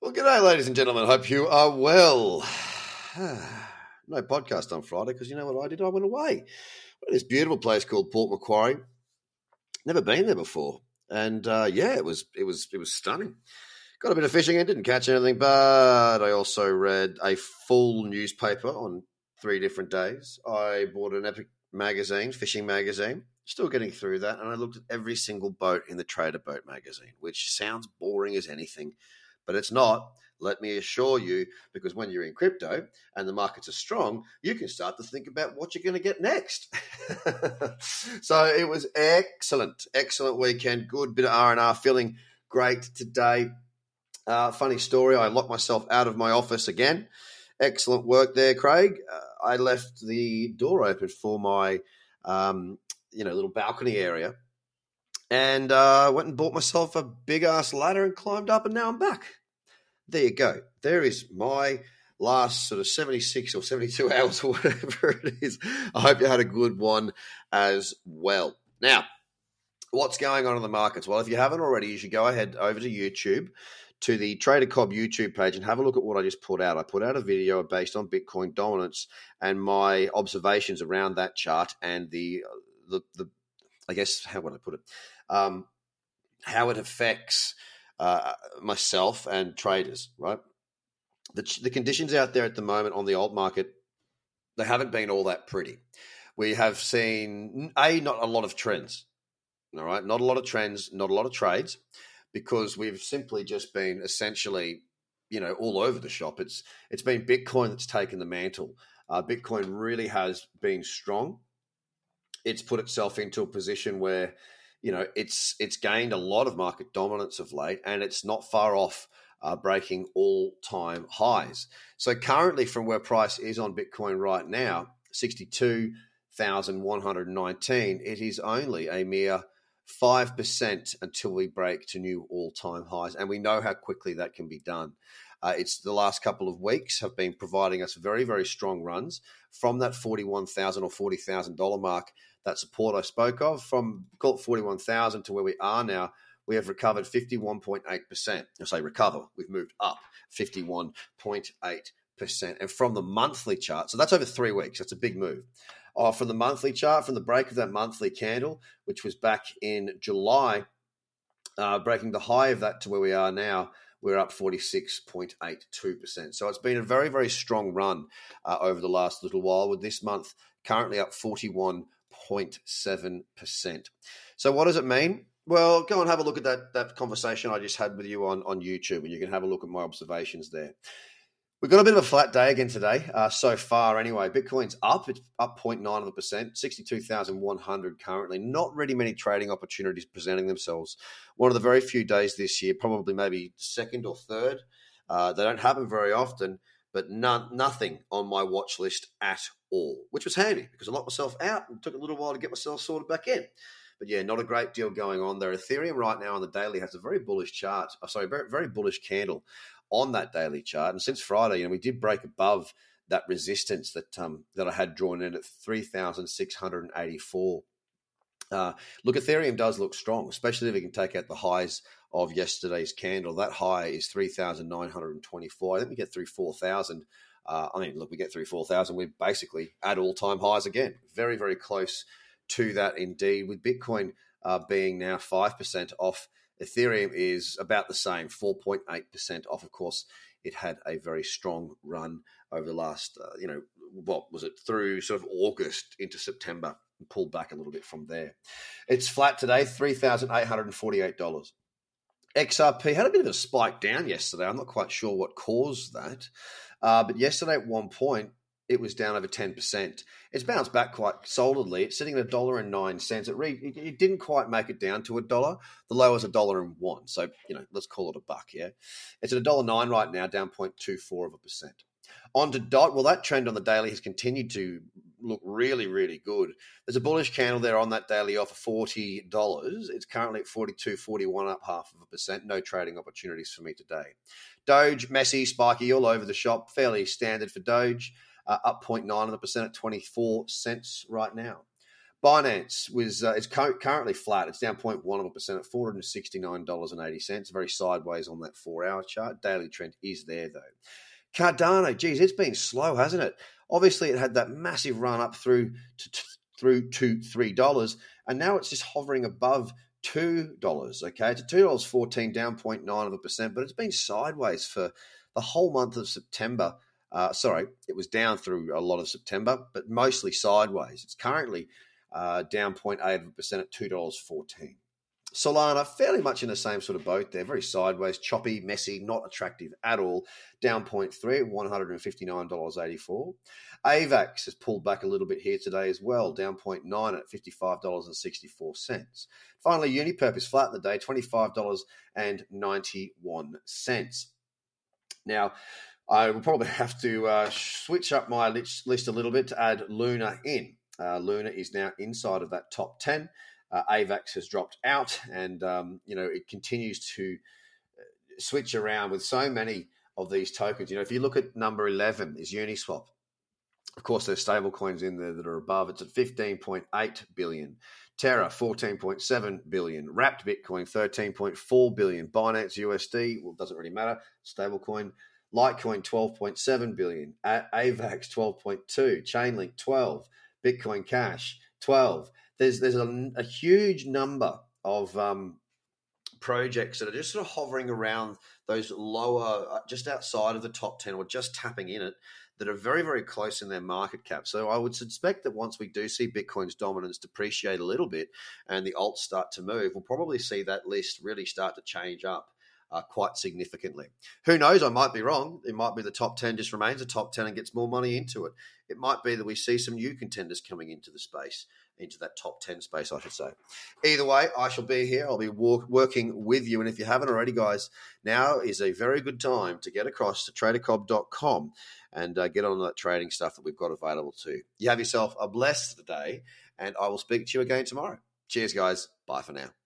Well, g'day, ladies and gentlemen. Hope you are well. no podcast on Friday because you know what I did? I went away. This beautiful place called Port Macquarie. Never been there before, and uh, yeah, it was it was it was stunning. Got a bit of fishing in, didn't catch anything, but I also read a full newspaper on three different days. I bought an epic magazine, fishing magazine. Still getting through that, and I looked at every single boat in the Trade-a-Boat magazine, which sounds boring as anything but it's not. Let me assure you, because when you're in crypto and the markets are strong, you can start to think about what you're going to get next. so it was excellent, excellent weekend. Good bit of R and R, feeling great today. Uh, funny story: I locked myself out of my office again. Excellent work there, Craig. Uh, I left the door open for my, um, you know, little balcony area, and uh, went and bought myself a big ass ladder and climbed up, and now I'm back there you go. There is my last sort of 76 or 72 hours or whatever it is. I hope you had a good one as well. Now, what's going on in the markets? Well, if you haven't already, you should go ahead over to YouTube to the Trader Cobb YouTube page and have a look at what I just put out. I put out a video based on Bitcoin dominance and my observations around that chart and the the, the I guess how would I put it? Um, how it affects uh, myself and traders, right? The, the conditions out there at the moment on the alt market, they haven't been all that pretty. We have seen, A, not a lot of trends, all right? Not a lot of trends, not a lot of trades, because we've simply just been essentially, you know, all over the shop. It's It's been Bitcoin that's taken the mantle. Uh, Bitcoin really has been strong. It's put itself into a position where you know it's it's gained a lot of market dominance of late, and it's not far off uh, breaking all time highs. So currently, from where price is on Bitcoin right now, sixty two thousand one hundred nineteen, it is only a mere. 5% until we break to new all time highs. And we know how quickly that can be done. Uh, it's the last couple of weeks have been providing us very, very strong runs from that forty-one thousand or forty thousand dollar mark that support I spoke of from call it 41,000 to where we are now, we have recovered 51.8%. I say recover, we've moved up 51.8%. And from the monthly chart, so that's over three weeks, that's a big move. Uh, from the monthly chart, from the break of that monthly candle, which was back in July, uh, breaking the high of that to where we are now, we're up 46.82%. So it's been a very, very strong run uh, over the last little while, with this month currently up 41. 0.7%. So, what does it mean? Well, go and have a look at that, that conversation I just had with you on, on YouTube, and you can have a look at my observations there. We've got a bit of a flat day again today, uh, so far anyway. Bitcoin's up, it's up 0.9 of the percent, 62,100 currently. Not really many trading opportunities presenting themselves. One of the very few days this year, probably maybe second or third. Uh, they don't happen very often but none, nothing on my watch list at all, which was handy because I locked myself out and took a little while to get myself sorted back in. But yeah, not a great deal going on there. Ethereum right now on the daily has a very bullish chart. Oh, sorry, very, very bullish candle on that daily chart. And since Friday, you know, we did break above that resistance that um, that I had drawn in at three thousand six hundred and eighty four. Uh, look, Ethereum does look strong, especially if we can take out the highs of yesterday's candle. That high is 3,924. I think we get through 4,000. Uh, I mean, look, we get through 4,000. We're basically at all time highs again. Very, very close to that indeed, with Bitcoin uh, being now 5% off. Ethereum is about the same, 4.8% off. Of course, it had a very strong run over the last, uh, you know, what was it, through sort of August into September pulled back a little bit from there. It's flat today, $3,848. XRP had a bit of a spike down yesterday. I'm not quite sure what caused that. Uh, but yesterday at one point, it was down over 10%. It's bounced back quite solidly. It's sitting at a dollar and nine cents. It, re- it didn't quite make it down to a dollar. The low was a dollar and one. So, you know, let's call it a buck, yeah? It's at a dollar nine right now, down 0.24 of a percent. On to dot. Well, that trend on the daily has continued to look really, really good. There's a bullish candle there on that daily offer, forty dollars. It's currently at forty two, forty one, up half of a percent. No trading opportunities for me today. Doge, messy, spiky, all over the shop. Fairly standard for Doge. Uh, up 0.9 of the percent at 24 cents right now. Binance was uh, it's currently flat. It's down 0.1 of a percent at four hundred sixty nine dollars and eighty cents. Very sideways on that four hour chart. Daily trend is there though. Cardano, geez, it's been slow, hasn't it? Obviously, it had that massive run up through to, through to three dollars, and now it's just hovering above two dollars. Okay, to two dollars fourteen, down 0.9 of a percent, but it's been sideways for the whole month of September. Uh, sorry, it was down through a lot of September, but mostly sideways. It's currently uh, down 0.8 of a percent at two dollars fourteen. Solana, fairly much in the same sort of boat there, very sideways, choppy, messy, not attractive at all. Down 0.3 $159.84. AVAX has pulled back a little bit here today as well, down 0.9 at $55.64. Finally, Uniperp is flat in the day, $25.91. Now, I will probably have to uh, switch up my list a little bit to add Luna in. Uh, Luna is now inside of that top 10. Uh, AVAX has dropped out, and um, you know it continues to uh, switch around with so many of these tokens. You know, if you look at number 11 is Uniswap. Of course, there's stable coins in there that are above. It's at 15.8 billion. Terra, 14.7 billion. Wrapped Bitcoin, 13.4 billion. Binance USD, well, doesn't really matter. Stablecoin. Litecoin, 12.7 billion. AVAX, 12.2. Chainlink, 12. Bitcoin Cash, 12. There's, there's a, a huge number of um, projects that are just sort of hovering around those lower, uh, just outside of the top 10 or just tapping in it that are very, very close in their market cap. So I would suspect that once we do see Bitcoin's dominance depreciate a little bit and the alts start to move, we'll probably see that list really start to change up. Uh, quite significantly. Who knows? I might be wrong. It might be the top 10 just remains a top 10 and gets more money into it. It might be that we see some new contenders coming into the space, into that top 10 space, I should say. Either way, I shall be here. I'll be working with you. And if you haven't already, guys, now is a very good time to get across to tradercobb.com and uh, get on that trading stuff that we've got available too. You have yourself a blessed day, and I will speak to you again tomorrow. Cheers, guys. Bye for now.